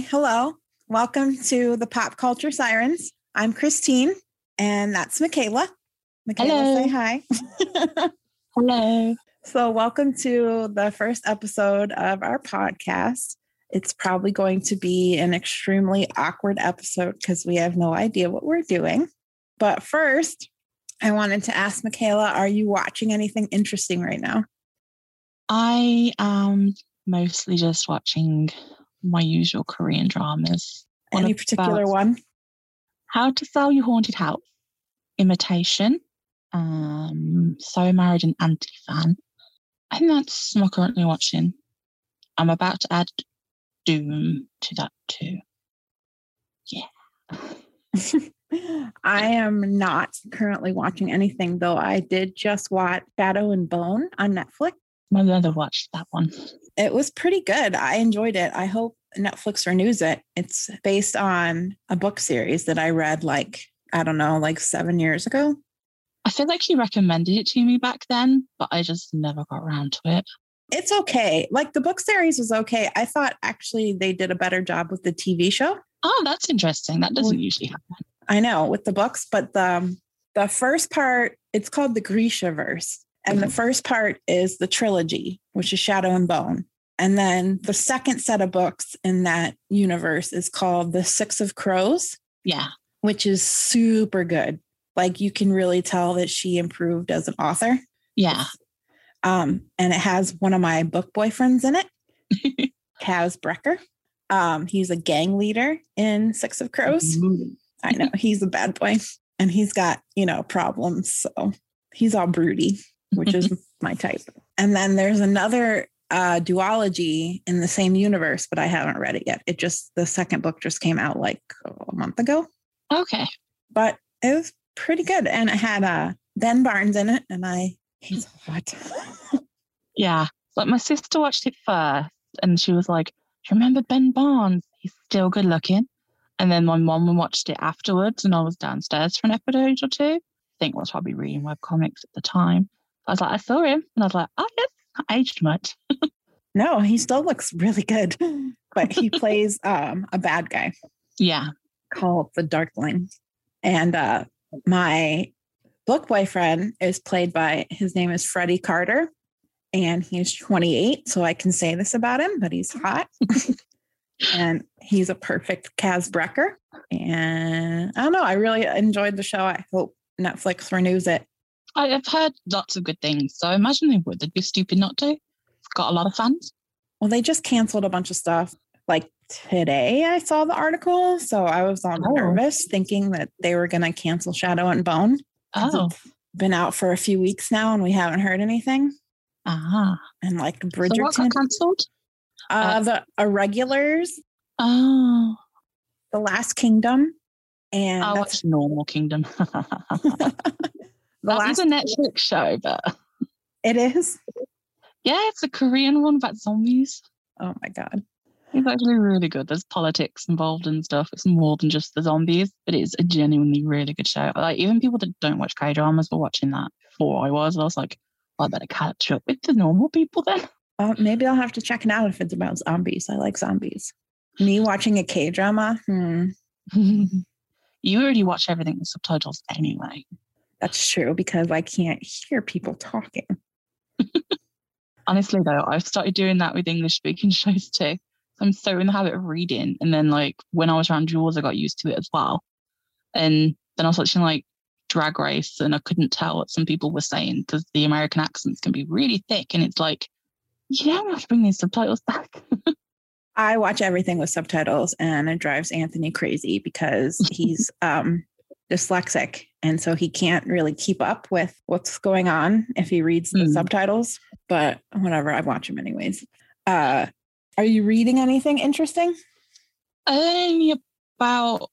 Hello. Welcome to the Pop Culture Sirens. I'm Christine, and that's Michaela. Michaela, Hello. say hi. Hello. so, welcome to the first episode of our podcast. It's probably going to be an extremely awkward episode because we have no idea what we're doing. But first, I wanted to ask Michaela, are you watching anything interesting right now? I am mostly just watching my usual Korean dramas. One Any particular one? How to Sell Your Haunted House, Imitation, um, So Married and Anti Fan. I think that's I'm currently watching. I'm about to add Doom to that too. Yeah. I am not currently watching anything, though I did just watch Shadow and Bone on Netflix. My mother watched that one. It was pretty good. I enjoyed it. I hope Netflix renews it. It's based on a book series that I read like, I don't know, like seven years ago. I feel like she recommended it to me back then, but I just never got around to it. It's okay. Like the book series was okay. I thought actually they did a better job with the TV show. Oh, that's interesting. That doesn't usually happen. I know with the books, but the um, the first part it's called the Grisha verse, and the Mhm. first part is the trilogy, which is Shadow and Bone, and then the second set of books in that universe is called the Six of Crows, Yeah. which is super good. Like you can really tell that she improved as an author. Yeah. Um, and it has one of my book boyfriends in it, Kaz Brekker. Um, he's a gang leader in Six of Crows. I know he's a bad boy and he's got, you know, problems. So he's all broody, which is my type. And then there's another uh, duology in the same universe, but I haven't read it yet. It just, the second book just came out like a month ago, okay. but it was pretty good. And it had uh, Ben Barnes in it, and I, he's hot. Yeah. Like my sister watched it first and she was like, Do you remember Ben Barnes? He's still good looking. And then my mom watched it afterwards and I was downstairs for an episode or two. I think I was probably reading webcomics at the time. I was like, I saw him and I was like, oh yes, not aged much. no, he still looks really good, but he plays um, a bad guy. Yeah. called The Darkling. And uh, my book boyfriend is played by, his name is Freddie Carter, and he's 28. So I can say this about him, but he's hot. and he's a perfect Kaz Brekker. And I don't know, I really enjoyed the show. I hope Netflix renews it. I, I've heard lots of good things. So I imagine they would. They'd be stupid not to. It's got a lot of fans. Well, they just canceled a bunch of stuff. Like today, I saw the article. So I was all Oh. nervous thinking that they were going to cancel Shadow and Bone. Oh. been out for a few weeks now and we haven't heard anything. Ah. And like So what Bridgerton, got cancelled? uh, the Irregulars, Oh. The Last Kingdom, and I that's Normal Kingdom. the that last. a Netflix show, but it is. yeah, it's a Korean one about zombies. Oh my god! It's actually really good. There's politics involved and stuff. It's more than just the zombies, but it's a genuinely really good show. Like even people that don't watch K dramas were watching that before I was. I was like, I better catch up with the normal people then. Uh, maybe I'll have to check it out if it's about zombies. I like zombies. Me watching a K drama. Hmm, you already watch everything with subtitles anyway. That's true because I can't hear people talking. Honestly, though, I've started doing that with English speaking shows too. I'm so in the habit of reading. And then, like, when I was around Jaws, I got used to it as well. And then I was watching, like, Drag Race, and I couldn't tell what some people were saying because the American accents can be really thick. And it's like, you don't have to bring these subtitles back. I watch everything with subtitles, and it drives Anthony crazy because he's um, dyslexic, and so he can't really keep up with what's going on if he reads the Hmm. subtitles. But whatever, I watch him anyways. Uh, are you reading anything interesting? Only about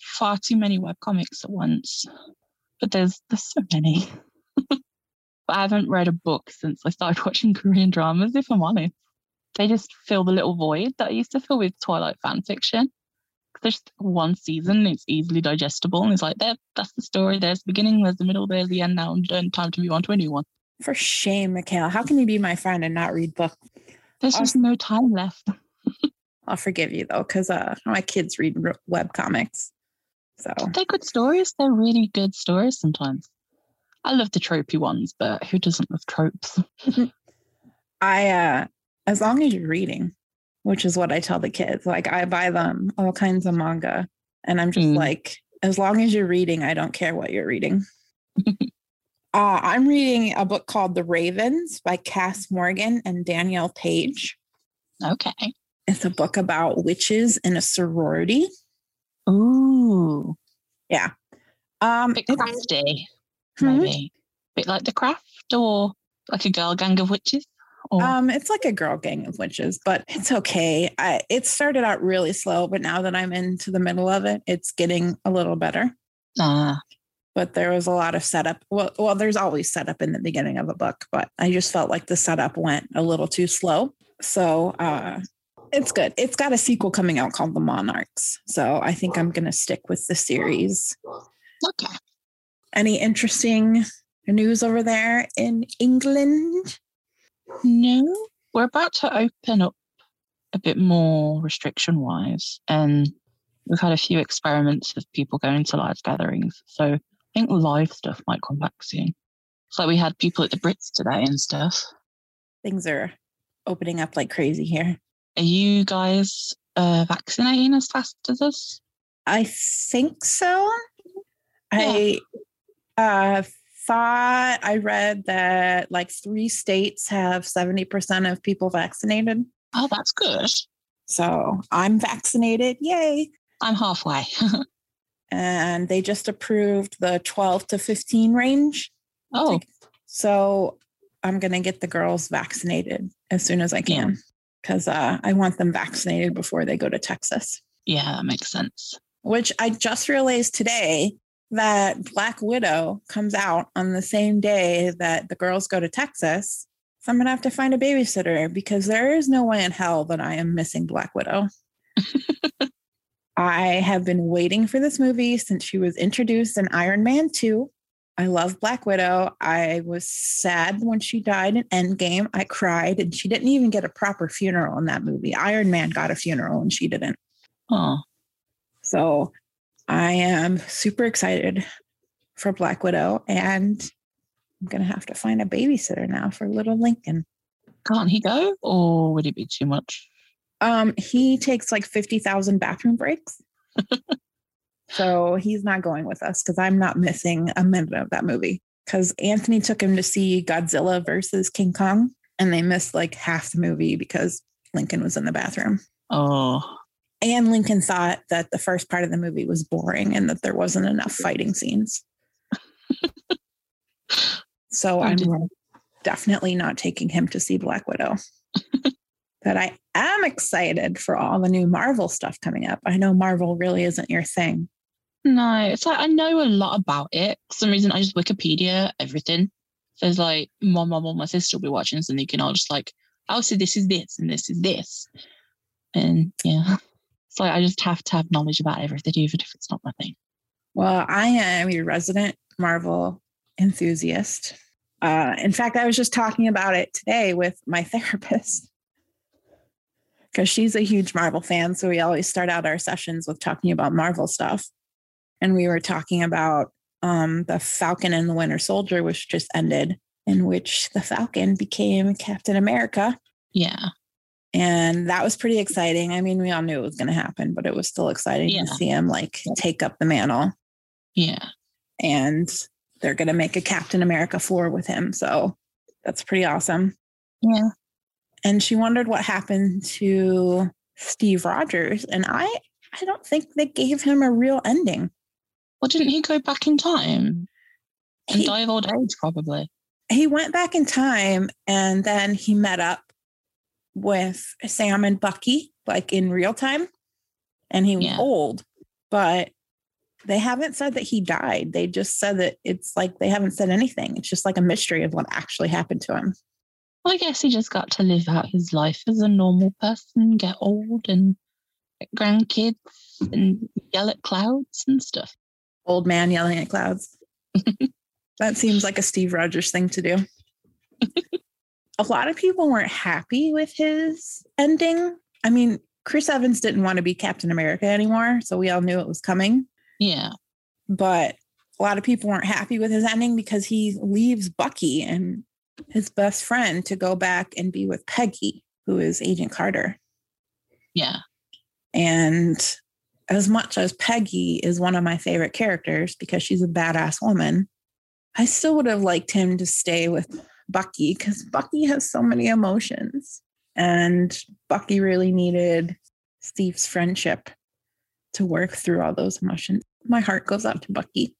far too many webcomics at once. But there's there's so many. but I haven't read a book since I started watching Korean dramas, if I'm honest. They just fill the little void that I used to fill with Twilight fan fiction. There's just one season, it's easily digestible, and it's like there, that's the story. There's the beginning, there's the middle, there's the end. Now, and time to move on to a new one. For shame, Michaela. How can you be my friend and not read books? There's just no time left. I'll forgive you though, because uh, my kids read web comics. So they're good stories. They're really good stories sometimes. I love the tropey ones, but who doesn't love tropes? I, uh, as long as you're reading, which is what I tell the kids, like I buy them all kinds of manga, and I'm just mm. like, as long as you're reading, I don't care what you're reading. uh, I'm reading a book called The Ravens by Kass Morgan and Danielle Paige. Okay. It's a book about witches in a sorority. Ooh. Yeah. Um, bit crafty, hmm? maybe. Bit like the craft or like a girl gang of witches? Or? Um, it's like a girl gang of witches, but it's okay. I, it started out really slow, but now that I'm into the middle of it, it's getting a little better. Ah. But there was a lot of setup. Well, well, there's always setup in the beginning of a book, but I just felt like the setup went a little too slow. So uh, it's good. It's got a sequel coming out called The Monarchs. So I think I'm going to stick with the series. Okay. Any interesting news over there in England? No, we're about to open up a bit more restriction wise. And we've had a few experiments of people going to large gatherings. So I think live stuff might come back soon. So we had people at the Brits today and stuff. Things are opening up like crazy here. Are you guys uh, vaccinating as fast as us? I think so. Yeah. I uh, thought I read that like three states have 70% of people vaccinated. Oh, that's good. So I'm vaccinated. Yay. I'm halfway. and they just approved the 12 to 15 range. Oh. So I'm going to get the girls vaccinated as soon as I can because uh, I want them vaccinated before they go to Texas. Yeah, that makes sense. Which I just realized today that Black Widow comes out on the same day that the girls go to Texas. So I'm to have to find a babysitter because there is no way in hell that I am missing Black Widow. I have been waiting for this movie since she was introduced in Iron Man 2. I love Black Widow. I was sad when she died in Endgame. I cried, and she didn't even get a proper funeral in that movie. Iron Man got a funeral, and she didn't. Oh. So I am super excited for Black Widow, and I'm going to have to find a babysitter now for little Lincoln. Can't he go, or would it be too much? Um, he takes like 50,000 bathroom breaks. So he's not going with us because I'm not missing a minute of that movie. Because Anthony took him to see Godzilla versus King Kong, and they missed like half the movie because Lincoln was in the bathroom. Oh. And Lincoln thought that the first part of the movie was boring and that there wasn't enough fighting scenes. so I'm definitely not taking him to see Black Widow. but I am excited for all the new Marvel stuff coming up. I know Marvel really isn't your thing. No, it's like I know a lot about it. For some reason, I just Wikipedia everything. There's like my mom or my sister will be watching, and they can all just like, oh, so this is this and this is this. And yeah, like I just have to have knowledge about everything, even if it's not my thing. Well, I am your resident Marvel enthusiast. Uh, in fact, I was just talking about it today with my therapist because she's a huge Marvel fan. So we always start out our sessions with talking about Marvel stuff and we were talking about um, the Falcon and the Winter Soldier, which just ended, in which the Falcon became Captain America. Yeah. And that was pretty exciting. I mean, we all knew it was going to happen, but it was still exciting yeah. to see him like take up the mantle. Yeah. And they're going to make a Captain America 4 with him. So that's pretty awesome. Yeah. And she wondered what happened to Steve Rogers. And I, I don't think they gave him a real ending. Well, didn't he go back in time and he, die of old age, probably? He went back in time and then he met up with Sam and Bucky, like in real time. And he was yeah. old, but they haven't said that he died. They just said that it's like they haven't said anything. It's just like a mystery of what actually happened to him. Well, I guess he just got to live out his life as a normal person, get old and get grandkids and yell at clouds and stuff old man yelling at clouds. that seems like a Steve Rogers thing to do. a lot of people weren't happy with his ending. I mean, Chris Evans didn't want to be Captain America anymore, so we all knew it was coming. Yeah. But a lot of people weren't happy with his ending because he leaves Bucky and his best friend to go back and be with Peggy, who is Agent Carter. Yeah. And as much as Peggy is one of my favorite characters because she's a badass woman, I still would have liked him to stay with Bucky because Bucky has so many emotions. And Bucky really needed Steve's friendship to work through all those emotions. My heart goes out to Bucky.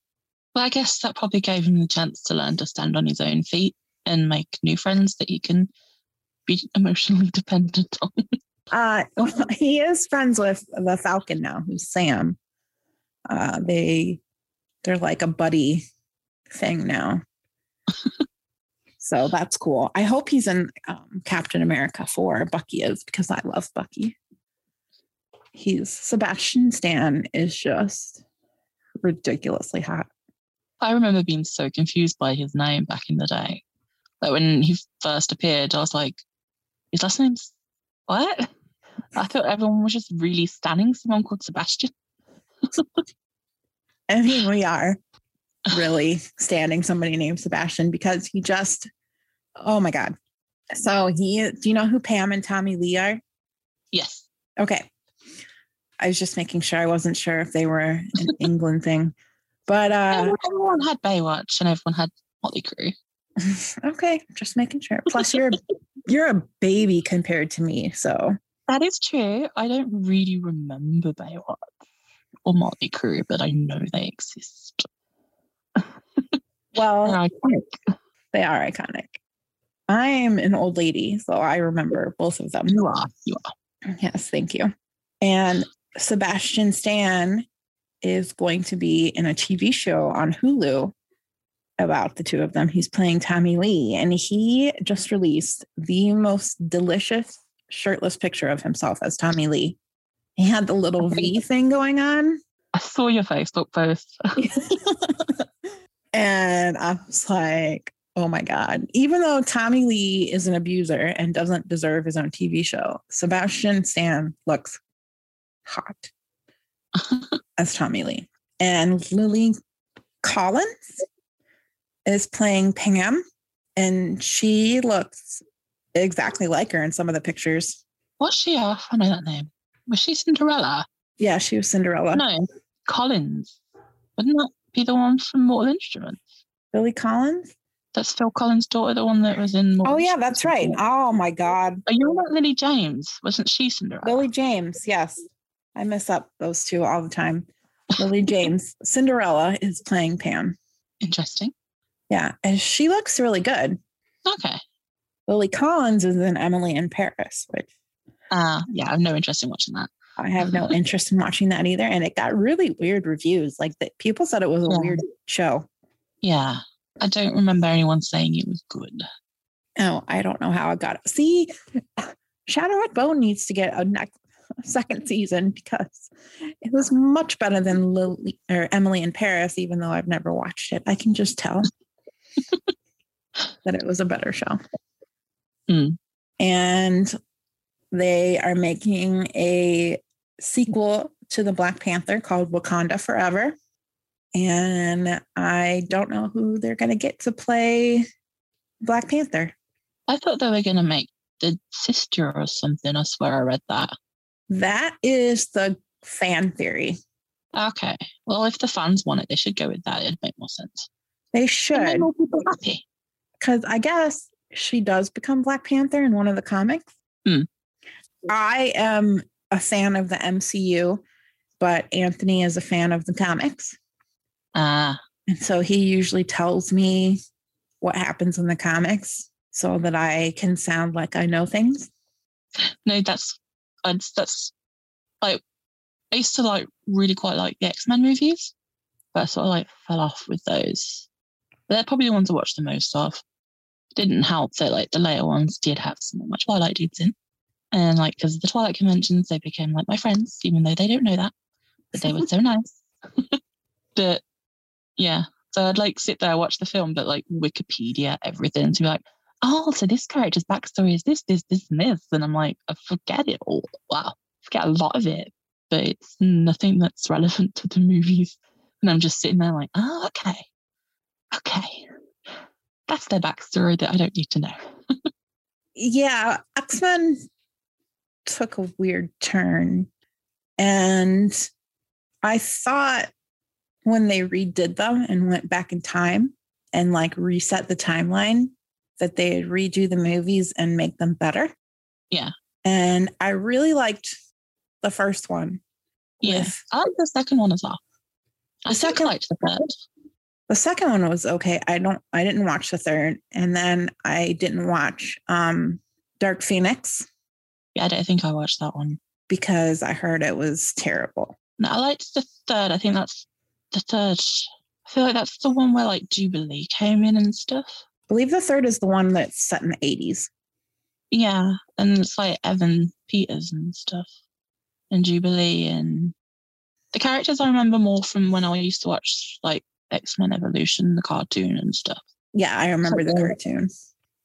Well, I guess that probably gave him the chance to learn to stand on his own feet and make new friends that he can be emotionally dependent on. Uh, he is friends with the Falcon now, who's Sam. Uh, they they're like a buddy thing now. so that's cool. I hope he's in um, Captain America 4. Bucky is because I love Bucky. He's Sebastian Stan is just ridiculously hot. I remember being so confused by his name back in the day. Like when he first appeared, I was like, his last name's what? I thought everyone was just really stunning someone called Sebastian. I mean, we are really standing somebody named Sebastian because he just, oh my God. So he, do you know who Pam and Tommy Lee are? Yes. Okay. I was just making sure I wasn't sure if they were an England thing. But uh everyone had Baywatch and everyone had Motley Crue. okay, just making sure. Plus you're you're a baby compared to me, so that is true. I don't really remember Baywatch or Motley Crue, but I know they exist. Well, they are iconic. I'm an old lady, so I remember both of them. You are. You are. Yes, thank you. And Sebastian Stan is going to be in a TV show on Hulu about the two of them. He's playing Tommy Lee, and he just released the most delicious shirtless picture of himself as Tommy Lee. He had the little V thing going on. I saw your Facebook post. and I was like, oh my God. Even though Tommy Lee is an abuser and doesn't deserve his own TV show, Sebastian Stan looks hot as Tommy Lee. And Lily Collins is playing Pam, and she looks exactly like her in some of the pictures. What's she off? I know that name. Was she Cinderella? Yeah, she was Cinderella. No, Collins. Wasn't that be the one from Mortal Instruments? Lily Collins? That's Phil Collins' daughter, the one that was in. Mortal oh yeah, that's right. Oh my God. Are you about Lily James? Wasn't she Cinderella? Lily James, yes. I mess up those two all the time. Lily James. Cinderella is playing Pam. Interesting. Yeah, and she looks really good. Okay. Lily Collins is in Emily in Paris, which. Uh, yeah, I have no interest in watching that. I have no interest in watching that either. And it got really weird reviews. Like that people said it was a yeah. weird show. Yeah. I don't remember anyone saying it was good. Oh, I don't know how it got. See, Shadow at Bone needs to get a next second season because it was much better than Lily or Emily in Paris, even though I've never watched it. I can just tell that it was a better show. Mm. And they are making a sequel to the Black Panther called Wakanda Forever. And I don't know who they're going to get to play Black Panther. I thought they were going to make the sister or something. I swear I read that. That is the fan theory. Okay. Well, if the fans want it, they should go with that. It'd make more sense. They should. more people happy. Because I guess she does become Black Panther in one of the comics. Hmm. I am a fan of the MCU, but Anthony is a fan of the comics. Ah. Uh, and so he usually tells me what happens in the comics so that I can sound like I know things. No, that's that's, that's like I used to like really quite like the X Men movies, but I sort of like fell off with those. But they're probably the ones I watched the most of. Didn't help that like the later ones did have some much Twilight dudes in, and like because of the Twilight conventions, they became like my friends, even though they don't know that, but they were so nice. but yeah, so I'd like sit there watch the film, but like Wikipedia everything to be like, oh, so this character's backstory is this, this, this, and this. And I'm like, I forget it all. Wow, get a lot of it, but it's nothing that's relevant to the movies. And I'm just sitting there like, oh, okay, okay, that's their backstory that I don't need to know. yeah, X Men took a weird turn. And I thought when they redid them and went back in time and like reset the timeline that they'd redo the movies and make them better. Yeah. And I really liked the first one. Yeah. with- I like the second one as well. I second- liked the third. The second one was okay. I don't I didn't watch the third. And then I didn't watch um Dark Phoenix Yeah, I don't think I watched that one. because I heard it was terrible. No, I liked the third. I think that's the third. I feel like that's the one where like Jubilee came in and stuff. I believe the third is the one that's set in the 80s. Yeah, and it's like Evan Peters and stuff, and Jubilee, and the characters I remember more from when I used to watch like X Men Evolution, the cartoon and stuff. Yeah, I remember the cartoon.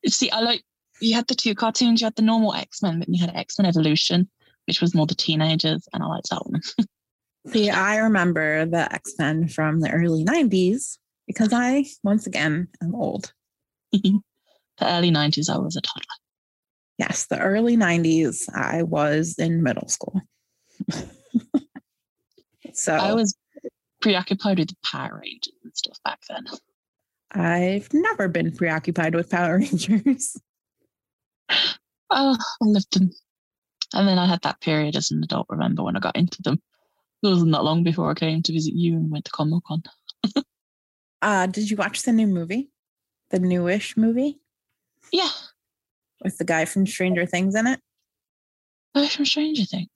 See, I like you had the two cartoons. You had the normal X Men, but you had X Men Evolution, which was more the teenagers, and I liked that one. See, I remember the X Men from the early 90s because I, once again, am old. the early nineties, I was a toddler. Yes, the early 90s, I was in middle school. so I was preoccupied with Power Rangers and stuff back then. I've never been preoccupied with Power Rangers. Oh, I loved them. And then I had that period as an adult, remember, when I got into them. It wasn't that long before I came to visit you and went to Comic Con. Uh, did you watch the new movie? The newish movie Yeah, with the guy from Stranger Things in it? guy from Stranger Things.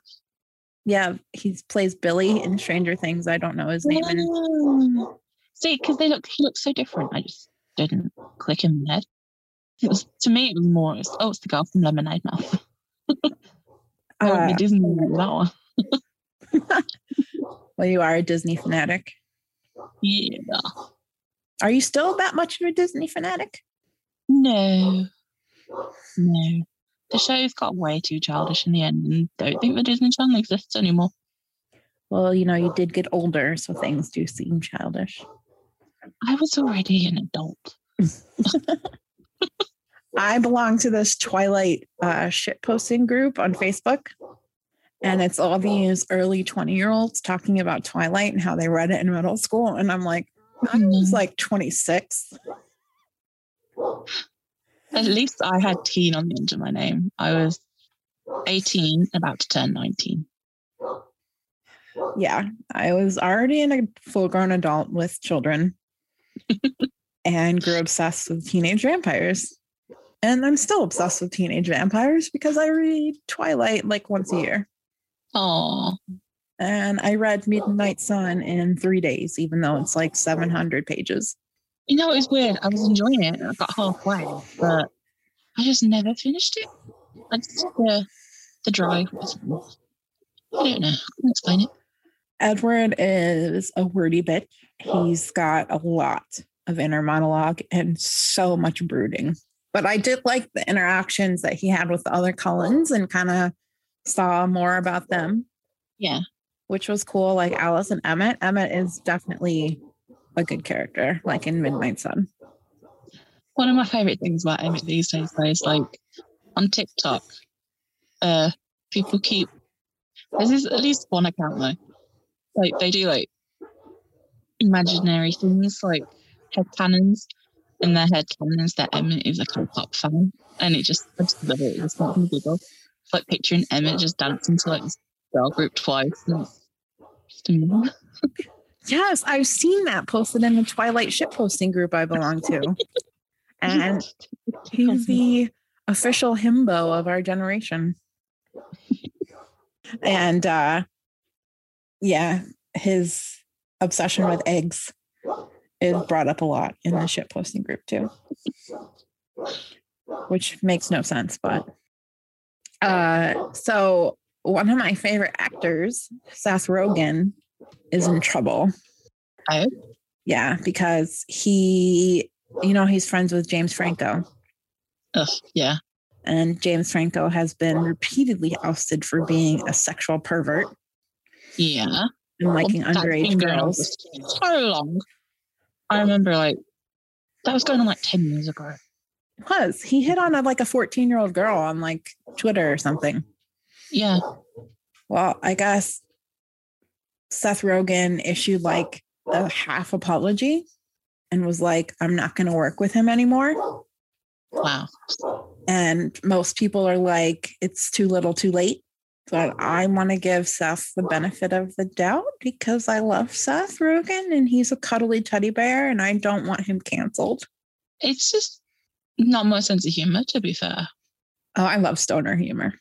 Yeah, he plays Billy in Stranger Things. I don't know his name. And. See, because they look, he looks so different. I just didn't click in my head. It was to me, it was more. It's, oh, it's the girl from Lemonade Mouth. oh, uh, the Disney that one. well, you are a Disney fanatic. Yeah. Are you still that much of a Disney fanatic? No. No. The show's got way too childish in the end, and don't think the Disney Channel exists anymore. Well, you know, you did get older, so things do seem childish. I was already an adult. I belong to this Twilight uh, shit posting group on Facebook. And it's all these early 20 year olds talking about Twilight and how they read it in middle school. And I'm like, I was like 26. At least I had teen on the end of my name. I was 18, about to turn 19. Yeah, I was already in a full grown adult with children and grew obsessed with teenage vampires. And I'm still obsessed with teenage vampires because I read Twilight like once a year. Oh, And I read Midnight Sun in three days, even though it's like 700 pages. you know, it was weird. I was enjoying it. I got halfway, but I just never finished it. I just, the, the drive was, I don't know. I can't explain it. Edward is a wordy bitch. He's got a lot of inner monologue and so much brooding. But I did like the interactions that he had with the other Cullens and kind of saw more about them, Yeah. which was cool. Like Alice and Emmett. Emmett is definitely a good character, like in Midnight Sun. One of my favorite things about Emmett these days though, is like on TikTok, uh, people keep there's this, at least one account though. Like they do like imaginary things like head canons in their head canons that Emmett is a K-pop fan. And it just I just love it. It just makes me. It's like picturing Emmett just dancing to like this girl group twice. And just amazing. Yes, I've seen that posted in the Twilight ship posting group I belong to. And he's the official himbo of our generation. And uh yeah, his obsession with eggs is brought up a lot in the ship posting group too. Which makes no sense, but uh so one of my favorite actors, Seth Rogen, is in trouble. Oh. Yeah, because he, you know, he's friends with James Franco. Ugh, yeah. And James Franco has been repeatedly ousted for being a sexual pervert Yeah. and liking Well, underage girls. So long. I remember like that was going on like 10 years ago. Was he hit on a, like a 14 year old girl on like Twitter or something? Yeah. Well, I guess Seth Rogen issued like a half apology and was like, I'm not going to work with him anymore. Wow. And most people are like, it's too little too late. But I want to give Seth the benefit of the doubt because I love Seth Rogen and he's a cuddly teddy bear and I don't want him canceled. It's just not my sense of humor, to be fair. Oh, I love stoner humor.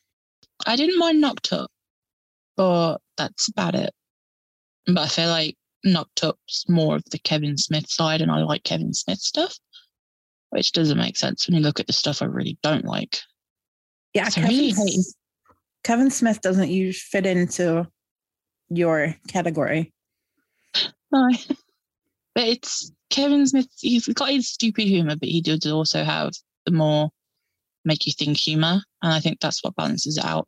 I didn't mind Knocked Up, but that's about it. But I feel like Knocked Up's more of the Kevin Smith side, and I like Kevin Smith stuff, which doesn't make sense when you look at the stuff I really don't like. Yeah, So I Kevin, really hate- Kevin Smith doesn't use fit into your category. No. But it's Kevin Smith, he's got his stupid humor, but he does also have the more make you think humor. And I think that's what balances it out.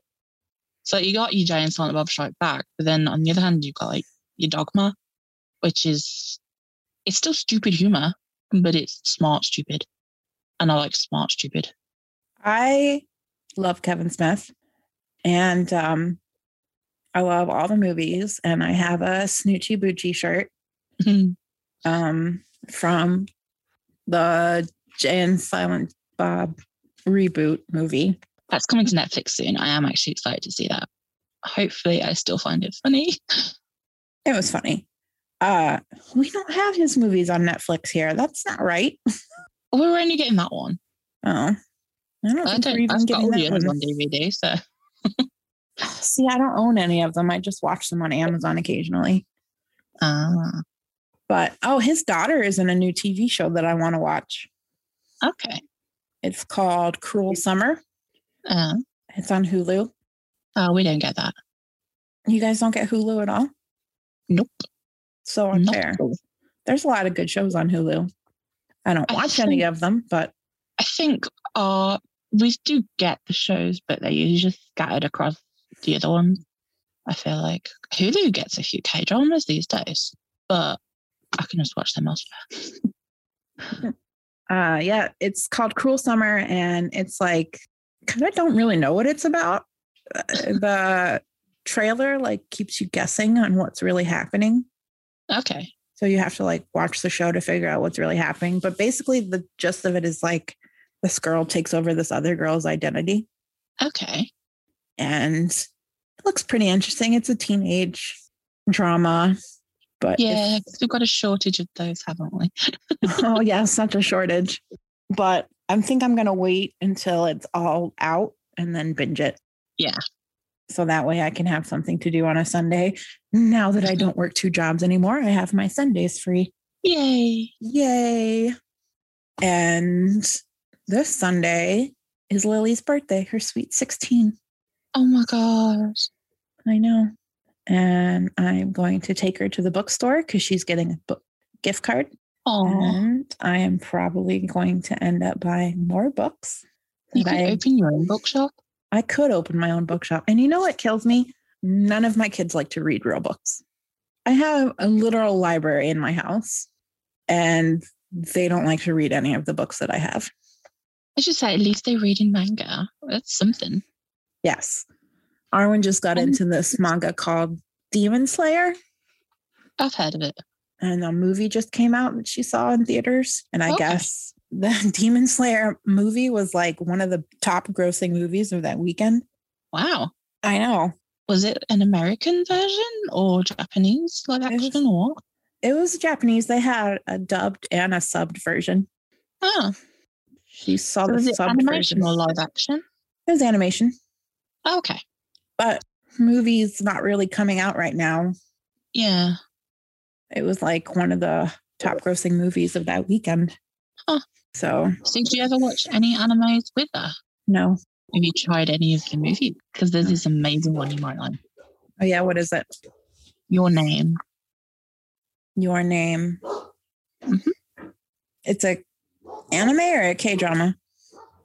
So you got your Jay and Silent Bob Strike Back, but then on the other hand, you've got like your Dogma, which is it's still stupid humor, but it's smart stupid. And I like smart stupid. I love Kevin Smith and um, I love all the movies. And I have a Snoochie Boochie shirt um, from the Jay and Silent Bob reboot movie. That's coming to Netflix soon. I am actually excited to see that. Hopefully, I still find it funny. It was funny. Uh, we don't have his movies on Netflix here. That's not right. We're only getting that one. Oh, I don't I think don't. we're even I've got getting all the others one. on DVD, so See, I don't own any of them. I just watch them on Amazon occasionally. ah, But oh, his daughter is in a new TV show that I want to watch. okay. It's called Cruel Summer. Uh, It's on Hulu. oh, we don't get that. You guys don't get Hulu at all? Nope. So unfair. all. There's a lot of good shows on Hulu. I don't I watch any think- of them, but I think uh, we do get the shows, but they're usually just scattered across the other ones. I feel like Hulu gets a few K dramas these days, but I can just watch them elsewhere. uh yeah, it's called Cruel Summer and it's like kind of don't really know what it's about. Uh, the trailer like keeps you guessing on what's really happening. Okay. So you have to like watch the show to figure out what's really happening. But basically, the gist of it is like this girl takes over this other girl's identity, Okay. and it looks pretty interesting. It's a teenage drama, but Yeah, we've got a shortage of those, haven't we? oh yeah, such a shortage. But I think I'm gonna wait until it's all out and then binge it. Yeah. So that way I can have something to do on a Sunday. Now that I don't work two jobs anymore, I have my Sundays free. Yay. Yay. And this Sunday is Lily's birthday, her sweet 16. Oh my gosh. I know. And I'm going to take her to the bookstore because she's getting a book gift card. Oh, And I am probably going to end up buying more books. you could open your own bookshop. I could open my own bookshop. And you know what kills me? None of my kids like to read real books. I have a literal library in my house, and they don't like to read any of the books that I have. I should say, at least they read in manga. That's something. Yes. Arwen just got Um, into this manga called Demon Slayer, I've heard of it. and a movie just came out that she saw in theaters. And I Okay. guess the Demon Slayer movie was like one of the top grossing movies of that weekend. Wow. I know. Was it an American version or Japanese live action or? It was Japanese. They had a dubbed and a subbed version. Ah, She saw so the was it animation version. or live action? It was animation, Oh, okay. but movies not really coming out right now. Yeah. It was like one of the top grossing movies of that weekend. Huh. So So did you ever watch any animes with her? no. Have you tried any of the movies? Because there's this amazing one you might like. Oh yeah, what is it? Your name. Your name. Mhm. It's a anime or a K drama?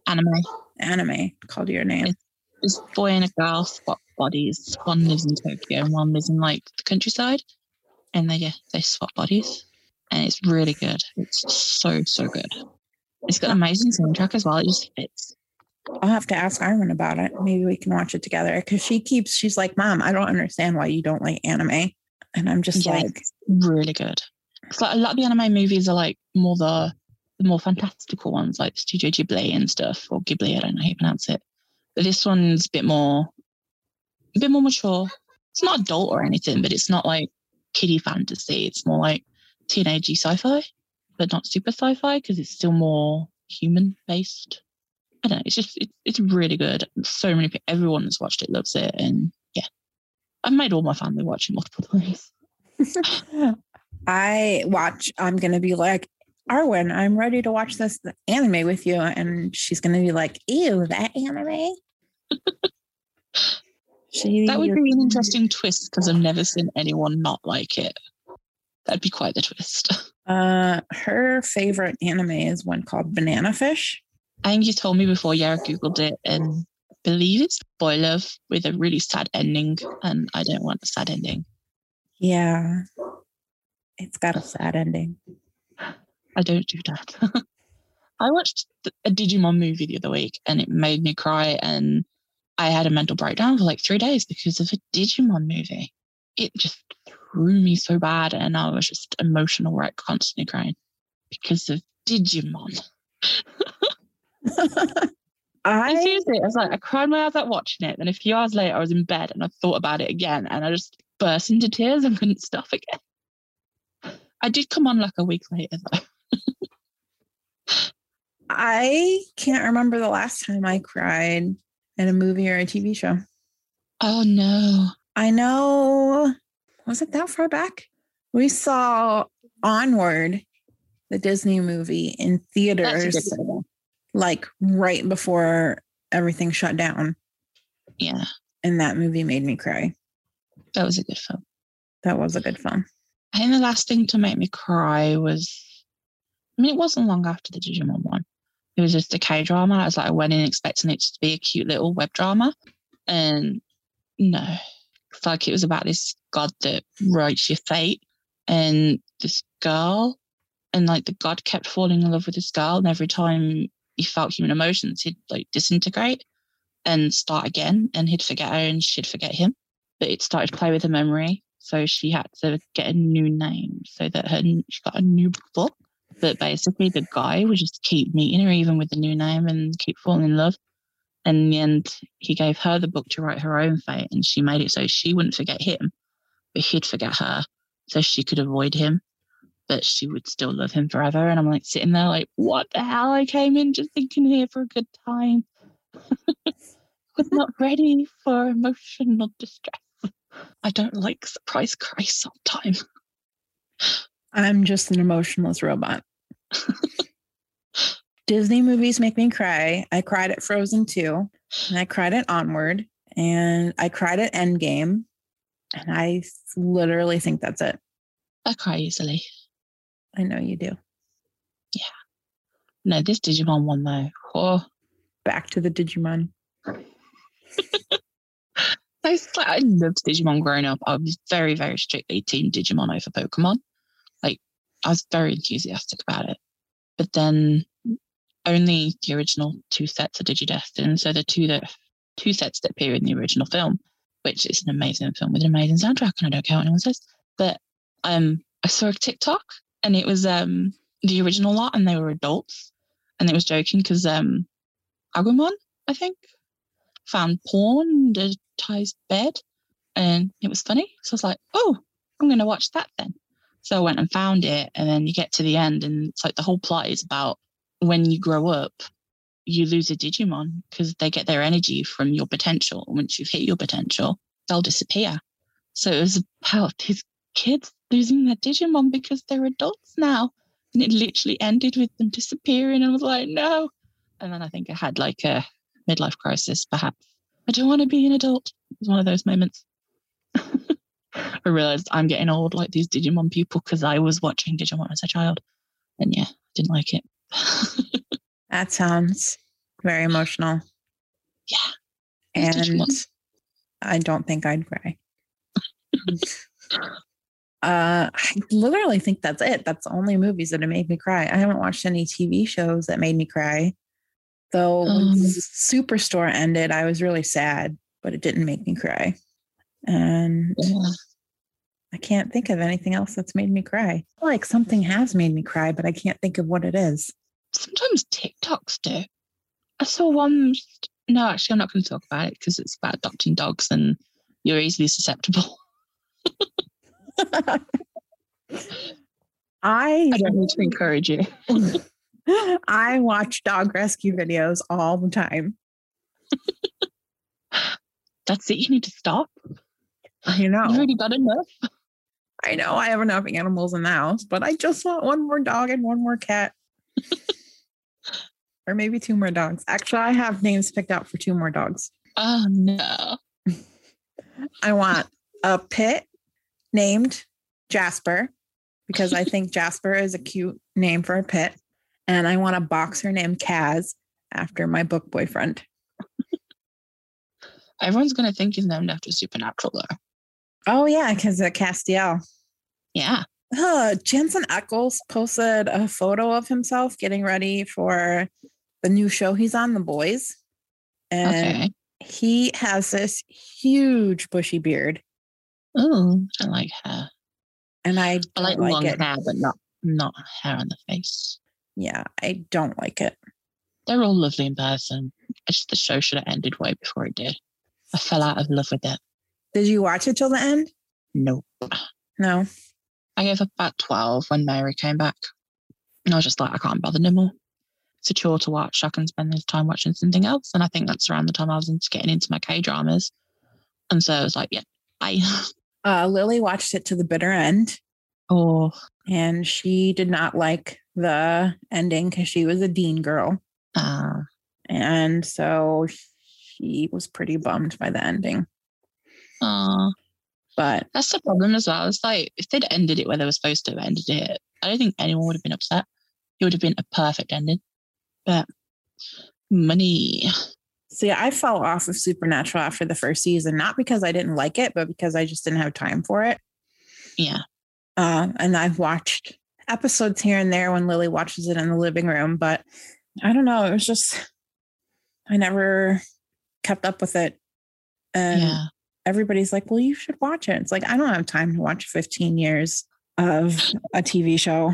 Anime. anime called Your Name? It's- This boy and a girl swap bodies. One lives in Tokyo and one lives in like the countryside. And they yeah, they swap bodies. And it's really good. It's so, so good. It's got an amazing soundtrack as well. It just fits. I'll have to ask Arwen about it. Maybe we can watch it together because she keeps, she's like, Mom, I don't understand why you don't like anime. And I'm just Yeah. like, Really good. It's like a lot of the anime movies are like more the the more fantastical ones, like Studio Ghibli and stuff, or Ghibli, I don't know how you pronounce it. But this one's a bit more a bit more mature. It's not adult or anything, but it's not like kiddie fantasy. It's more like teenagey sci-fi, but not super sci-fi because it's still more human based. I don't know. It's just it's it's really good. So many people, everyone that's watched it loves it, and yeah, I've made all my family watch it multiple times. I watch, I'm to be like, Arwen, I'm ready to watch this anime with you. And she's going to be like, ew, that anime? she, That would be an interesting twist because I've never seen anyone not like it. That'd be quite the twist. Uh, her favorite anime is one called Banana Fish. I think you told me before, yeah, I googled it and believe it's boy love with a really sad ending, and I don't want a sad ending. Yeah. It's got a sad ending. I don't do that. I watched a Digimon movie the other week and it made me cry, and I had a mental breakdown for like three days because of a Digimon movie. It just threw me so bad, and I was just emotional wreck, constantly crying because of Digimon. I I seriously, I was like, I cried my eyes out watching it. Then a few hours later, I was in bed and I thought about it again, and I just burst into tears and couldn't stop again. I did come on like a week later though. I can't remember the last time I cried in a movie or a TV show. Oh no! I know. Was it that far back? We saw Onward, the Disney movie, in theaters, like right before everything shut down. Yeah, And that movie made me cry. that was a good film. That was a good film. I think the last thing to make me cry was, I mean, it wasn't long after the Digimon one. It was just a K drama. I was like, I went in expecting it to be a cute little web drama, and no, it's like it was about this god that writes your fate, and this girl, and like the god kept falling in love with this girl, and every time he felt human emotions, he'd like disintegrate and start again, and he'd forget her, and she'd forget him. But it started to play with her memory, so she had to get a new name so that her she got a new book. But basically, the guy would just keep meeting her even with the new name and keep falling in love. And in the end, he gave her the book to write her own fate, and she made it so she wouldn't forget him, but he'd forget her, so she could avoid him, but she would still love him forever. And I'm like sitting there, like, what the hell? I came in just thinking here for a good time, was not ready for emotional distress. I don't like surprise cry sometimes. I'm just an emotionless robot. Disney movies make me cry. I cried at Frozen 2, and I cried at Onward, and I cried at Endgame. And I literally think that's it. I cry easily. I know you do. Yeah. No, this Digimon one though. Oh, Back to the Digimon. I, I loved Digimon growing up. I was very, very strictly Team Digimon over Pokemon. I was very enthusiastic about it. But then only the original two sets of Digidestin, so the two that two sets that appear in the original film, which is an amazing film with an amazing soundtrack, and I don't care what anyone says. But um, I saw a TikTok, and it was um the original lot, and they were adults, and it was joking because um, Agumon, I think, found porn under Tai's bed, and it was funny. So I was like, oh, I'm going to watch that then. So I went and found it, and then you get to the end, and it's like the whole plot is about when you grow up, you lose a Digimon because they get their energy from your potential. Once you've hit your potential, they'll disappear. So it was about these kids losing their Digimon because they're adults now. And it literally ended with them disappearing. And I was like, no. And then I think I had like a midlife crisis, perhaps. I don't want to be an adult. It was one of those moments. I realized I'm getting old like these Digimon people because I was watching Digimon as a child. And yeah, I didn't like it. That sounds very emotional. Yeah. And just I don't think I'd cry. uh, I literally think that's it. That's the only movies that have made me cry. I haven't watched any TV shows that made me cry. Though Um. Superstore ended, I was really sad, but it didn't make me cry. And Yeah. I can't think of anything else that's made me cry. Like something has made me cry, but I can't think of what it is. Sometimes TikToks do. I saw one. No, actually, I'm not going to talk about it because it's about adopting dogs and you're easily susceptible. I I don't need to encourage you. I watch dog rescue videos all the time. That's it. You need to stop. I know. You've already got enough. I know I have enough animals in the house, but I just want one more dog and one more cat. or maybe two more dogs. Actually, I have names picked out for two more dogs. Oh, no. I want a pit named Jasper because I think Jasper is a cute name for a pit. And I want a boxer named Kaz after my book boyfriend. Everyone's going to think he's named after Supernatural, though. Oh, yeah, because of Castiel. Yeah. Uh, Jensen Ackles posted a photo of himself getting ready for the new show he's on, The Boys. And Okay. he has this huge bushy beard. Oh, I like hair. And I I like, like, long it. hair, but not not hair on the face. Yeah, I don't like it. They're all lovely in person. It's just the show should have ended way before it did. I fell out of love with it. Did you watch it till the end? Nope. No. I gave up about 12 when Mary came back. And I was just like, I can't bother no more. It's a chore to watch. I can spend this time watching something else. And I think that's around the time I was into getting into my K dramas. And so I was like, yeah, bye. Uh, Lily watched it to the bitter end oh, and she did not like the ending because she was a Dean girl. uh, And so she was pretty bummed by the ending. Uh, But that's the problem as well. It's like if they'd ended it where they were supposed to have ended it, I don't think anyone would have been upset. It would have been a perfect ending. But money. see, I fell off of Supernatural after the first season, not because I didn't like it, but because I just didn't have time for it. Yeah. Uh, and I've watched episodes here and there when Lily watches it in the living room, but I don't know. It was just, I never kept up with it. And yeah. Everybody's like, well, you should watch it. It's like, I don't have time to watch 15 years of a TV show.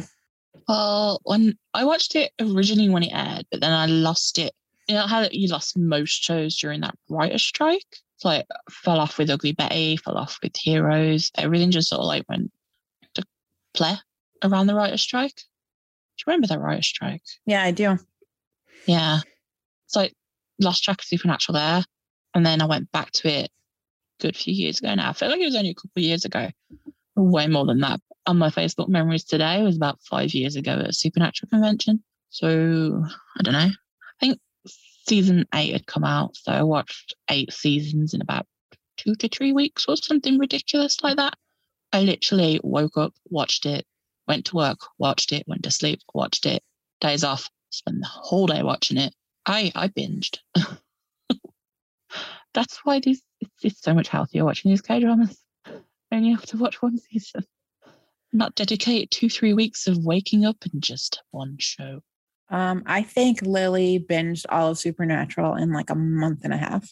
Well, when I watched it originally when it aired, but then I lost it. You know how you lost most shows during that writer's strike? It's like fell off with Ugly Betty, fell off with Heroes. Everything just sort of like went to play around the writer's strike. Do you remember that writer's strike? Yeah, I do. Yeah. So I lost track of Supernatural there. And then I went back to it good few years ago now. I feel like it was only a couple of years ago. Way more than that. On my Facebook memories today was about five years ago at a Supernatural convention. So I don't know. I think season eight had come out. So I watched eight seasons in about two to three weeks or something ridiculous like that. I literally woke up, watched it, went to work, watched it, went to sleep, watched it, days off, spent the whole day watching it. I I binged. That's why these it's, it's so much healthier watching these K dramas. Only have to watch one season. Not dedicate two, three weeks of waking up and just one show. Um, I think Lily binged all of Supernatural in like a month and a half.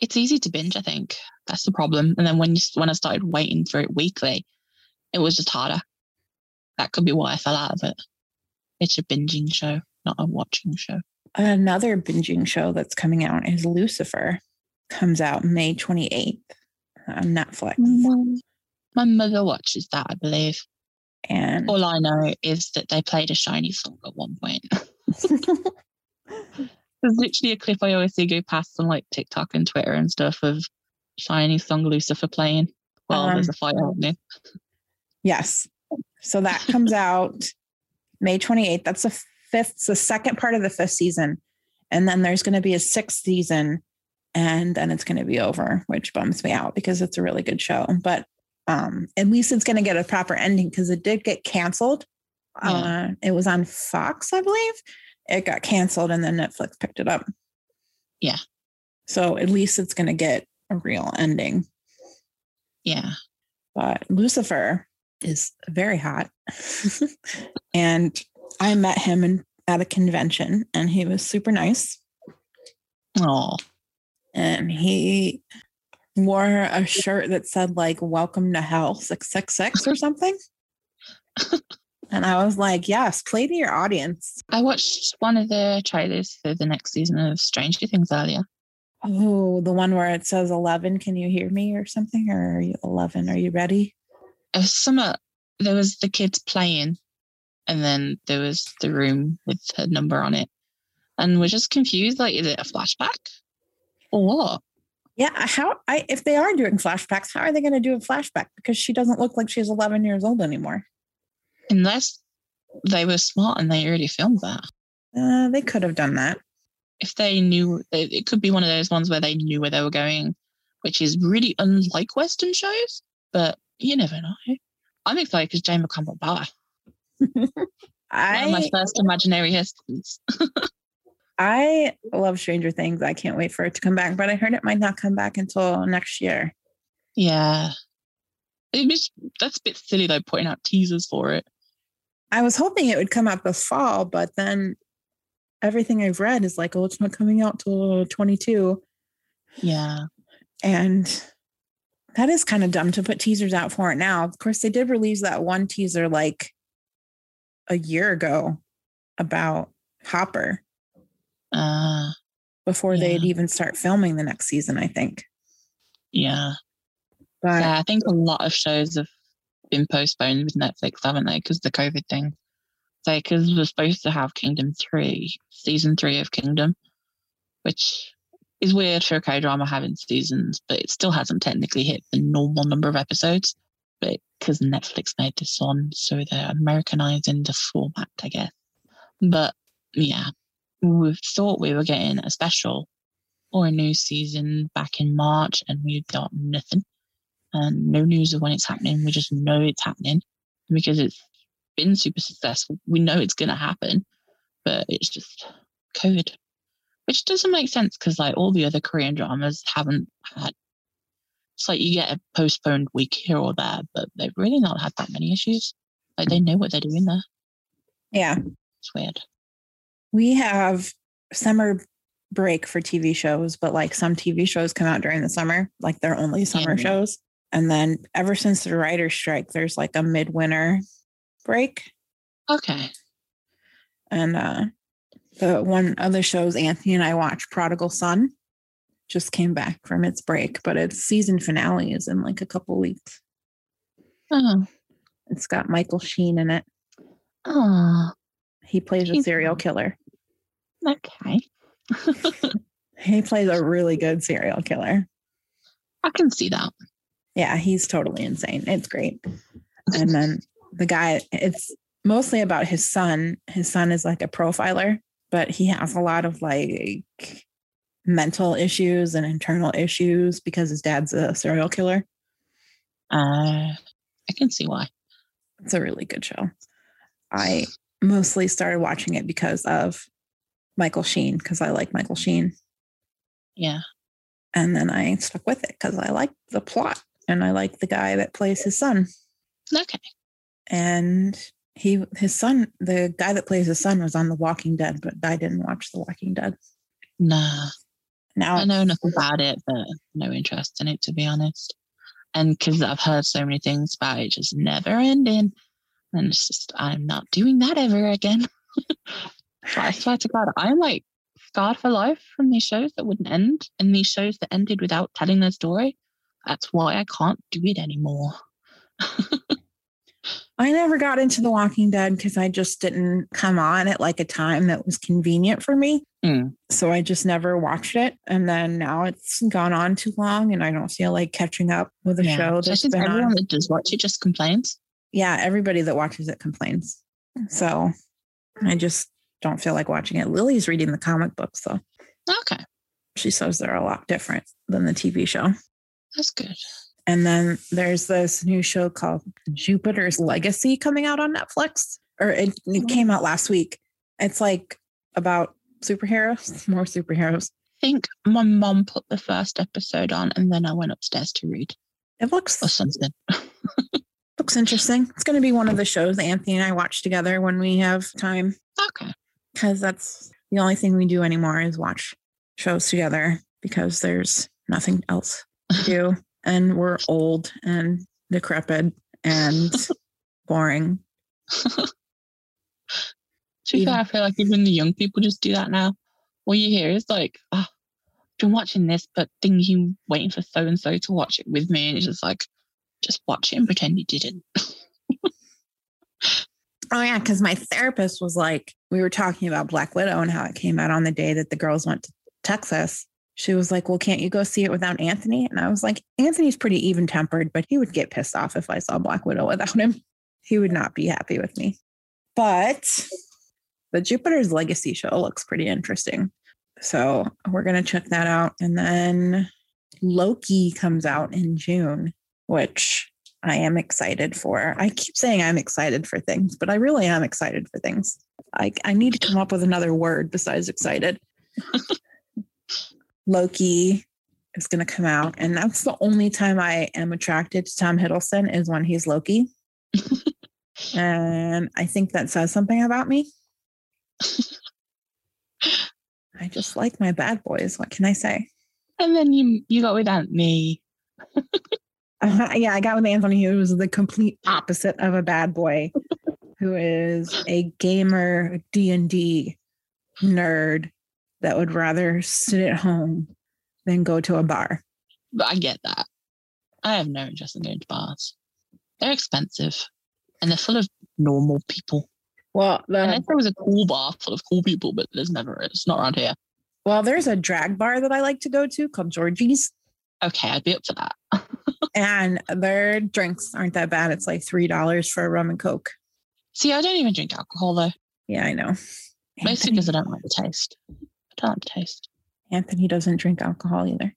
It's easy to binge, I think. That's the problem. And then when you when I started waiting for it weekly, it was just harder. That could be why I fell out of it. It's a binging show, not a watching show. Another binging show that's coming out is Lucifer. Comes out May 28th on Netflix. My mother watches that, I believe. And All I know is that they played a shiny song at one point. There's literally a clip I always see go past on like TikTok and Twitter and stuff of shiny song Lucifer playing while there's Um, a fight happening. yes. So that comes out May 28th. That's the fifth, it's the second part of the fifth season. And then there's going to be a sixth season and then it's going to be over, which bums me out because it's a really good show. But um, at least it's going to get a proper ending because it did get canceled. Yeah. Uh, it was on Fox, I believe. It got canceled and then Netflix picked it up. Yeah. So at least it's going to get a real ending. Yeah. But Lucifer is very hot. and I met him in, at a convention and he was super nice. Oh, And he wore a shirt that said like welcome to hell 666 or something. and I was like, yes, play to your audience. I watched one of the trailers for the next season of Stranger Things earlier. Oh, the one where it says 11, can you hear me or something? Or are you 11? Are you ready? Summer. Uh, there was the kids playing, and then there was the room with her number on it, and we're just confused. Like, is it a flashback or? Yeah, how I if they are doing flashbacks, how are they going to do a flashback? Because she doesn't look like she's 11 years old anymore. Unless they were smart and they already filmed that. Uh, they could have done that. If they knew, it could be one of those ones where they knew where they were going, which is really unlike Western shows. But you never know. I'm excited because Jamie Campbell Bower. One of my first imaginary husbands. I love Stranger Things. I can't wait for it to come back, but I heard it might not come back until next year. Yeah. That's a bit silly though, putting out teasers for it. I was hoping it would come out this fall, but then everything I've read is like, oh, it's not coming out till 22. Yeah. And that is kind of dumb to put teasers out for it now. Of course, they did release that one teaser like a year ago about Hopper Uh, before they'd even start filming the next season, I think. yeah. But Yeah. I think a lot of shows have been postponed with Netflix, haven't they? Because the COVID thing. So, because we're supposed to have Kingdom 3, season 3 of Kingdom, which is weird for a K drama having seasons, but it still hasn't technically hit the normal number of episodes. But because Netflix made this one, so they're Americanizing the format, I guess. But yeah, we thought we were getting a special or a new season back in March, and we've got nothing and no news of when it's happening. We just know it's happening because it's been super successful. We know it's going to happen, but it's just COVID, which doesn't make sense because like all the other Korean dramas haven't had. It's like you get a postponed week here or there, but they've really not had that many issues. Like they know what they're doing there. yeah, It's weird. We have summer break for TV shows, but like some TV shows come out during the summer, like they're only summer Yeah. shows. And then ever since the writer's strike, there's like a midwinter break. Okay. And uh the one of the shows Anthony and I watch, Prodigal Son, just came back from its break, but its season finale is in like a couple weeks. Oh. It's got Michael Sheen in it. Oh. He plays a serial killer. Okay. He plays a really good serial killer. I can see that. Yeah, he's totally insane. It's great. And then the guy, it's mostly about his son. His son is like a profiler, but he has a lot of like mental issues and internal issues because his dad's a serial killer. Uh, I can see why. It's a really good show. I mostly started watching it because of Michael Sheen, because I like Michael Sheen. Yeah. And then I stuck with it because I like the plot and I like the guy that plays his son. Okay. and he his son the guy that plays his son was on the walking dead but i didn't watch the walking dead Nah. now I know enough about it, but no interest in it, to be honest. And because I've heard so many things about it just never ending. And it's just, I'm not doing that ever again. so I swear to God, I'm like scarred for life from these shows that wouldn't end and these shows that ended without telling their story. That's why I can't do it anymore. i never got into the walking dead because i just didn't come on at like a time that was convenient for me Mm. so i just never watched it and then now it's gone on too long and i don't feel like catching up with a Yeah. show that's Especially been everyone on that does watch it just complains. yeah everybody that watches it complains so i just don't feel like watching it lily's reading the comic books though Okay. she says they're a lot different than the tv show That's good. And then there's this new show called Jupiter's Legacy coming out on Netflix, or it, it mm-hmm. came out last week. It's like about superheroes, more superheroes. I think my mom put the first episode on and then I went upstairs to read It looks or something. looks interesting. It's going to be one of the shows Anthony and I watch together when we have time okay. Because that's the only thing we do anymore is watch shows together because there's nothing else to do and we're old and decrepit and boring. To be fair, I feel like even the young people just do that now. All you hear is like, oh, I've been watching this, but thinking, waiting for so and so to watch it with me. And it's just like, just watch it and pretend you didn't. Oh yeah, because my therapist was like, we were talking about Black Widow and how it came out on the day that the girls went to Texas. She was like, Well, can't you go see it without Anthony? And I was like, Anthony's pretty even tempered, but he would get pissed off if I saw Black Widow without him. He would not be happy with me. But the Jupiter's Legacy show looks pretty interesting. So we're going to check that out. And then Loki comes out in June, which I am excited for. I keep saying I'm excited for things, but I really am excited for things. I, I need to come up with another word besides excited. Loki is going to come out, and that's the only time I am attracted to Tom Hiddleston is when he's Loki. and I think that says something about me. I just like my bad boys. What can I say? And then you you got with Aunt Me. Uh, yeah, I got with Anthony, who was the complete opposite of a bad boy, who is a gamer D and D nerd that would rather sit at home than go to a bar. But I get that. I have no interest in going to bars. They're expensive and they're full of normal people. Well, Unless there was a cool bar full of cool people, but there's never, it's not around here. well, there's a drag bar that I like to go to called Georgie's, Okay, I'd be up for that. and their drinks aren't that bad. It's like three dollars for a rum and coke. See, I don't even drink alcohol though. Yeah, I know. Mostly because I don't like the taste. I don't like the taste. Anthony doesn't drink alcohol either.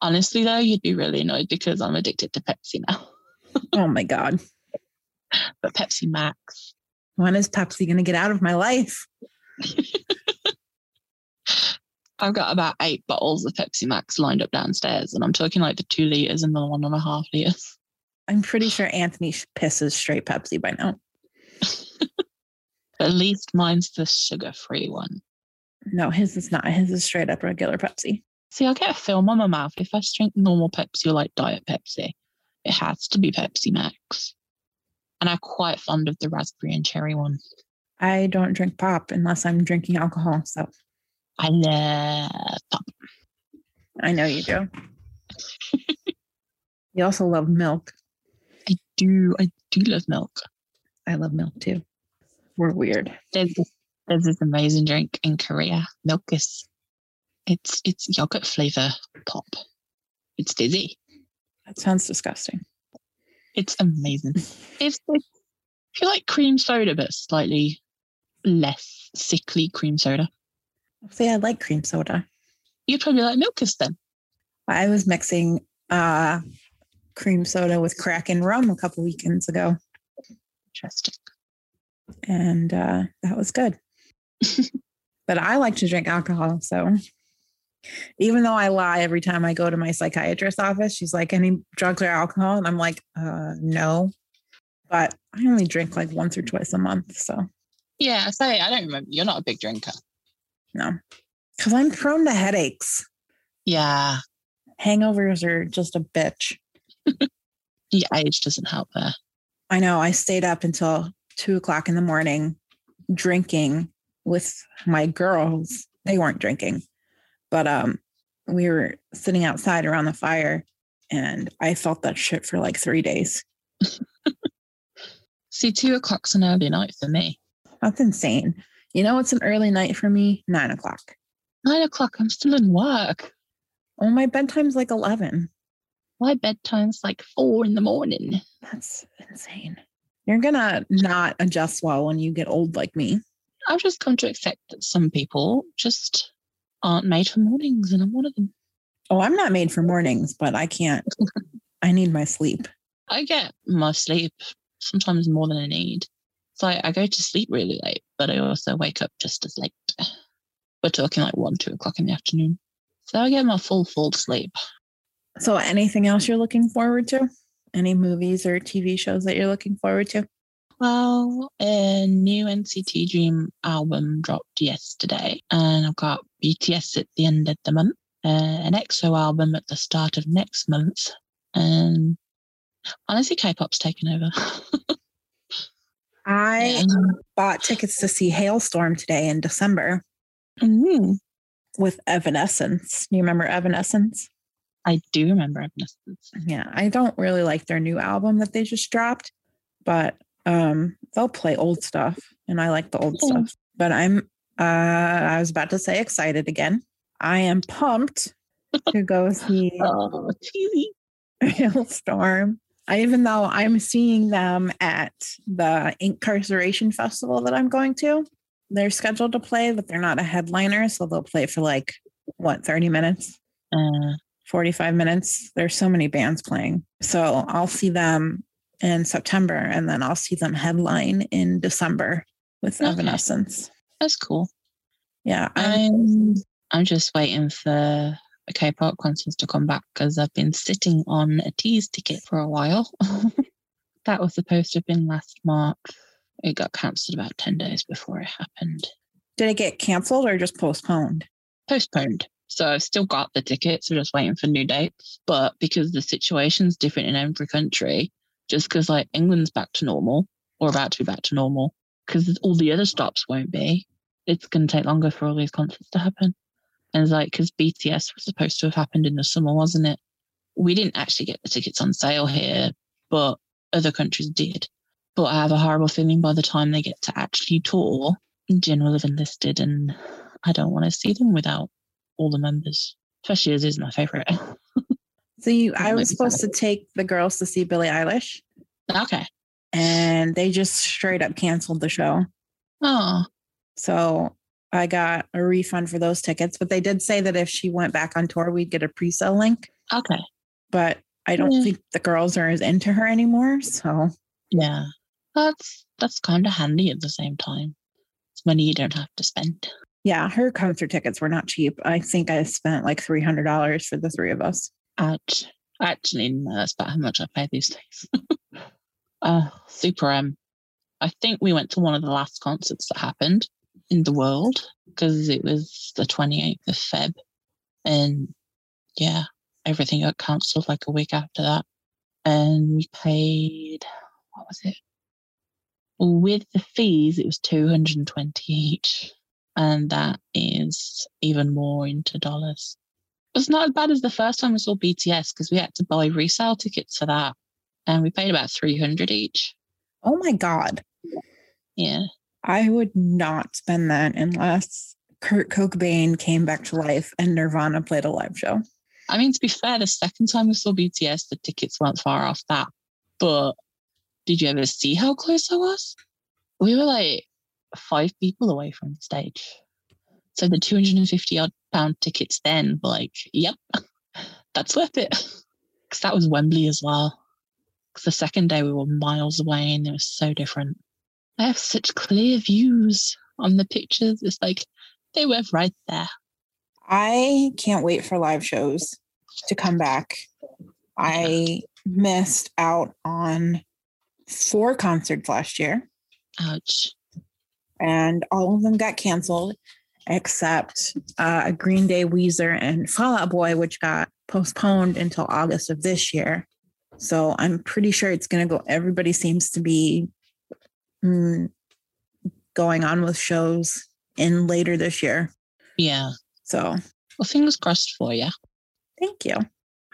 Honestly, though, you'd be really annoyed because I'm addicted to Pepsi now. Oh my god, But Pepsi Max, when is Pepsi going to get out of my life? I've got about eight bottles of Pepsi Max lined up downstairs, and I'm talking like the two liters and the one and a half liters. I'm pretty sure Anthony pisses straight Pepsi by now. At least mine's the sugar free one. No, his is not. His is straight up regular Pepsi. See, I get a film on my mouth if I drink normal Pepsi or like Diet Pepsi. It has to be Pepsi Max. And I'm quite fond of the raspberry and cherry one. I don't drink pop unless I'm drinking alcohol. So I love pop. I know you do. you also love milk. I do. I do love milk. I love milk too. We're weird. There's this, there's this amazing drink in Korea. Milkis it's it's yogurt flavor pop. It's dizzy. That sounds disgusting. It's amazing. It's, it's if you like cream soda, but slightly less sickly cream soda. See, I like cream soda. You'd probably like Milkis then. I was mixing uh, cream soda with Kraken rum a couple weekends ago, Interesting. and uh, that was good. but I like to drink alcohol, so even though I lie every time I go to my psychiatrist's office, she's like, "Any drugs or alcohol?" And I'm like, uh, "No." But I only drink like once or twice a month, so Yeah, I say I don't remember. You're not a big drinker. No, because I'm prone to headaches. Yeah, Hangovers are just a bitch. your age doesn't help there. I know. I stayed up until two o'clock in the morning drinking with my girls. They weren't drinking, but um, we were sitting outside around the fire, and I felt that shit for like three days. See, two o'clock's an early night for me. That's insane. You know, it's an early night for me. Nine o'clock. Nine o'clock, I'm still in work. Oh, my bedtime's like eleven. My bedtime's like four in the morning. That's insane. You're gonna not adjust well when you get old like me. I've just come to accept that some people just aren't made for mornings, and I'm one of them. Oh, I'm not made for mornings, but I can't. I need my sleep. I get my sleep sometimes more than I need. So I, I go to sleep really late, but I also wake up just as late. We're talking like one, two o'clock in the afternoon. So I get my full, full sleep. So, anything else you're looking forward to? Any movies or TV shows that you're looking forward to? Well, a new NCT Dream album dropped yesterday, and I've got BTS at the end of the month, uh, an EXO album at the start of next month, and honestly, K-pop's taken over. I bought tickets to see Halestorm today in December Mhm. with Evanescence. You remember Evanescence? I do remember Evanescence. Yeah, I don't really like their new album that they just dropped, but um they'll play old stuff and I like the old stuff. But I'm uh I was about to say excited again. I am pumped to go see Oh. Halestorm. I, even though I'm seeing them at the Inkcarceration Festival that I'm going to, they're scheduled to play, but they're not a headliner. So they'll play for like, what, 30 minutes, Uh, 45 minutes? There's so many bands playing. So I'll see them in September and then I'll see them headline in December with Okay. Evanescence. that's cool. Yeah. I'm I'm just waiting for the K-pop concerts to come back because I've been sitting on Ateez ticket for a while. that was supposed to have been last March. It got cancelled about ten days before it happened. did it get canceled or just postponed? Postponed. So I've still got the tickets. We're just waiting for new dates. But because the situation's different in every country, just because like England's back to normal or about to be back to normal, because all the other stops won't be, it's going to take longer for all these concerts to happen. And it's like, because BTS was supposed to have happened in the summer, wasn't it? We didn't actually get the tickets on sale here, but other countries did. But I have a horrible feeling by the time they get to actually tour, Jin will have enlisted, and I don't want to see them without all the members, especially as is my favorite. So you, I was supposed to take the girls to see Billie Eilish. okay. and they just straight up canceled the show. Oh, So I got a refund for those tickets, but they did say that if she went back on tour, we'd get a pre-sale link. okay. But I don't Yeah. think the girls are as into her anymore. So Yeah. That's that's kind of handy at the same time. It's money you don't have to spend. yeah, her concert tickets were not cheap. I think I spent like three hundred dollars for the three of us. Ouch. Actually, no, that's about how much I pay these days. uh, Super M. I think we went to one of the last concerts that happened in the world because it was the 28th of Feb. And yeah, everything got cancelled like a week after that. And we paid, what was it? With the fees, it was 220 each. And that is even more into dollars. It's not as bad as the first time we saw BTS because we had to buy resale tickets for that. And we paid about 300 each. Oh my god, Yeah. I would not spend that unless Kurt Cobain came back to life and Nirvana played a live show. I mean, to be fair, the second time we saw BTS, the tickets weren't far off that. But did you ever see how close I was? We were like five people away from the stage. So the 250 odd pound tickets then, like, yep, that's worth it. Because that was Wembley as well. Because the second day we were miles away and it was so different. I have such clear views on the pictures. It's like they were right there. I can't wait for live shows to come back. I missed out on four concerts last year, Ouch. and all of them got canceled except uh, Green Day, Weezer, and Fall Out Boy, which got postponed until August of this year. So I'm pretty sure it's going to go. Everybody seems to be Mm, going on with shows in later this year. Yeah. So Well, fingers crossed for you. Thank you.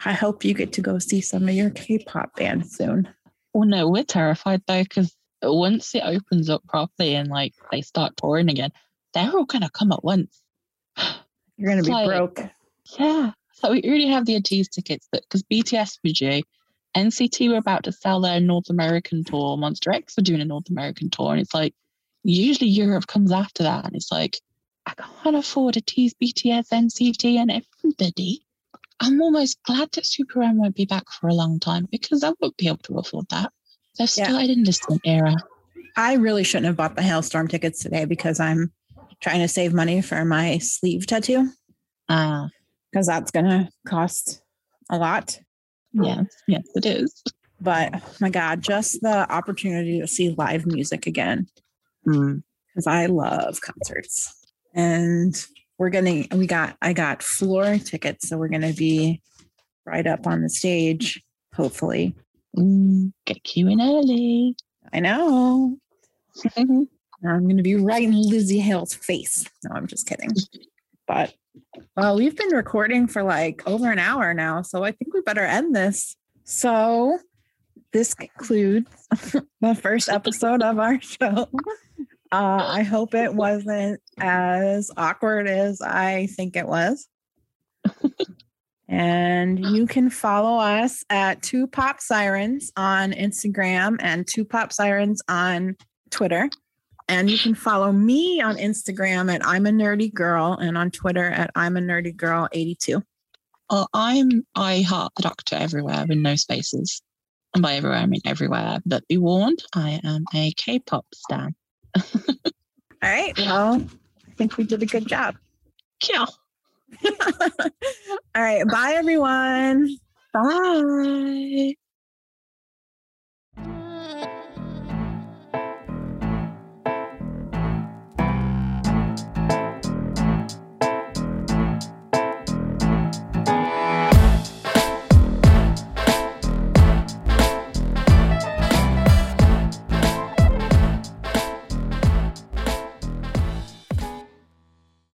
I hope you get to go see some of your K-pop bands soon. Well, no, we're terrified though, because once it opens up properly and like they start touring again, they're all gonna come at once. You're gonna be Like- broke. Yeah. So we already have the Ateez tickets, but because BTS were due, NCT were about to sell their North American tour. Monsta X were doing a North American tour, and it's like usually Europe comes after that, and it's like I can't afford to tease BTS, NCT, and everybody. I'm almost glad that Super M won't be back for a long time because I won't be able to afford that. They've Yeah. started in this era. I really shouldn't have bought the Halestorm tickets today because I'm trying to save money for my sleeve tattoo. Ah, because that's going to cost a lot. Yes, yes, it is. But oh my God, just the opportunity to see live music again Mm. because I love concerts. And we're gonna we got I got floor tickets, so we're gonna be right up on the stage, hopefully. Mm. Get in early. I know. I'm gonna be right in Lzzy Hale's face. No, I'm just kidding. But well, we've been recording for like over an hour now, so I think we better end this. So this concludes the first episode of our show. Uh, I hope it wasn't as awkward as I think it was. and you can follow us at Two Pop Sirens on Instagram and Two Pop Sirens on Twitter. And you can follow me on Instagram at I'm a nerdy girl and on Twitter at I'm a nerdy girl 82. Oh, I'm I heart the doctor everywhere with no spaces. And by everywhere I mean everywhere. But be warned, I am a K-pop stan. All right. Well, I think we did a good job. Yeah. All right. Bye, everyone. Bye.